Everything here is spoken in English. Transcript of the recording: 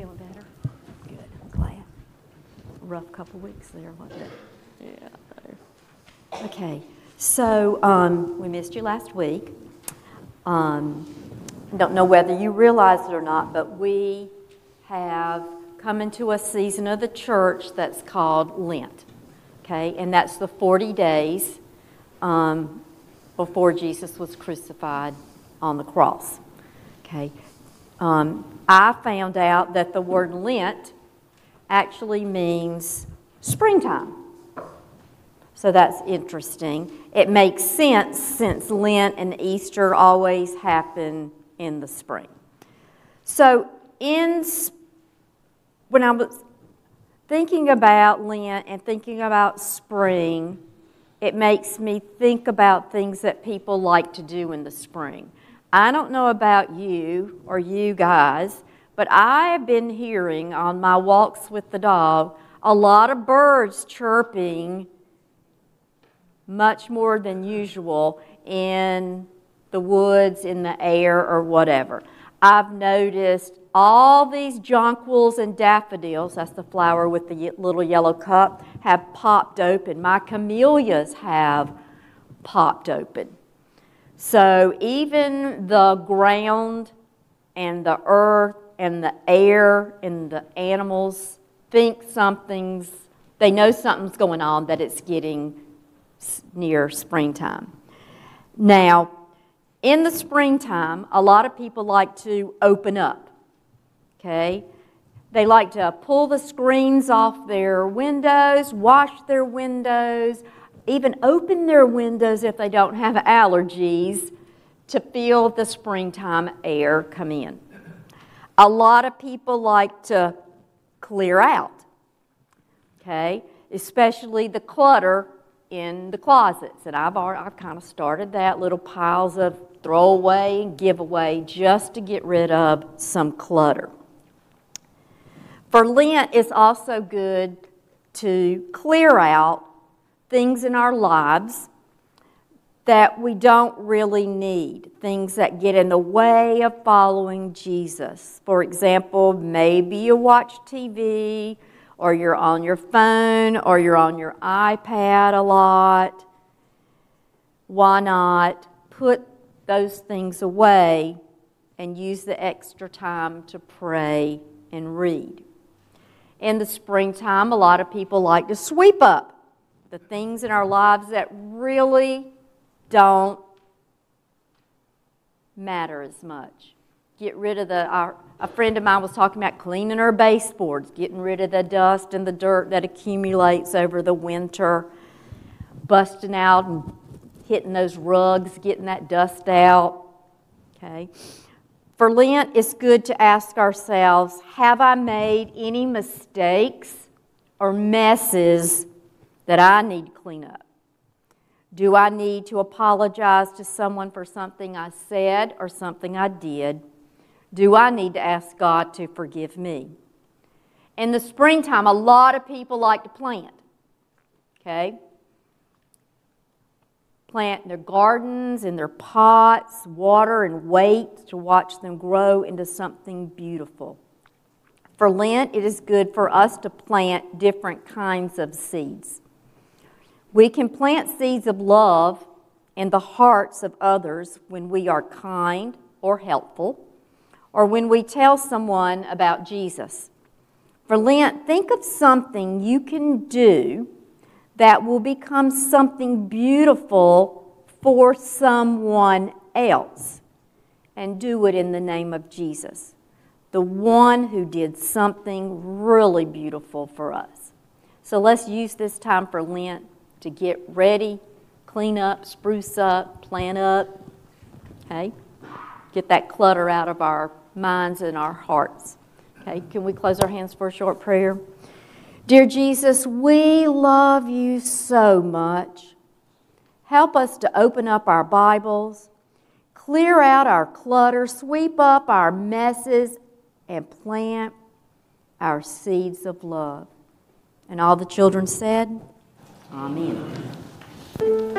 Feeling better? Good, I'm glad. Rough couple weeks there, wasn't it? Yeah. Okay, so um, we missed you last week. Um, don't know whether you realize it or not, but we have come into a season of the church that's called Lent. Okay, and that's the 40 days um, before Jesus was crucified on the cross. Okay, um, I found out that the word Lent actually means springtime. So that's interesting. It makes sense since Lent and Easter always happen in the spring. So, in when I was thinking about Lent and thinking about spring, it makes me think about things that people like to do in the spring. I don't know about you or you guys, but I have been hearing on my walks with the dog a lot of birds chirping much more than usual in the woods, in the air, or whatever. I've noticed all these jonquils and daffodils, that's the flower with the little yellow cup, have popped open. My camellias have popped open. So even the ground and the earth and the air and the animals think something's, they know something's going on, that it's getting near springtime. Now, in the springtime, a lot of people like to open up, okay? They like to pull the screens off their windows, wash their windows, even open their windows if they don't have allergies to feel the springtime air come in. A lot of people like to clear out, okay, especially the clutter in the closets. And I've, I've kind of started that little piles of throwaway and giveaway just to get rid of some clutter. For Lent, it's also good to clear out things in our lives that we don't really need, things that get in the way of following Jesus. For example, maybe you watch TV, or you're on your phone, or you're on your iPad a lot. Why not put those things away and use the extra time to pray and read? In the springtime, a lot of people like to sweep up the things in our lives that really don't matter as much. Get rid of the, our, a friend of mine was talking about cleaning her baseboards, getting rid of the dust and the dirt that accumulates over the winter, busting out and hitting those rugs, getting that dust out. Okay. For Lent, it's good to ask ourselves Have I made any mistakes or messes that I need to clean up? Do I need to apologize to someone for something I said or something I did? Do I need to ask God to forgive me? In the springtime, a lot of people like to plant. Okay? Plant in their gardens, in their pots, water and wait to watch them grow into something beautiful. For Lent, it is good for us to plant different kinds of seeds. We can plant seeds of love in the hearts of others when we are kind or helpful, or when we tell someone about Jesus. For Lent, think of something you can do that will become something beautiful for someone else, and do it in the name of Jesus, the one who did something really beautiful for us. So let's use this time for Lent to get ready, clean up, spruce up, plan up, okay? Get that clutter out of our minds and our hearts. Okay, can we close our hands for a short prayer? Dear Jesus, we love you so much. Help us to open up our Bibles, clear out our clutter, sweep up our messes, and plant our seeds of love. And all the children said, 阿弥。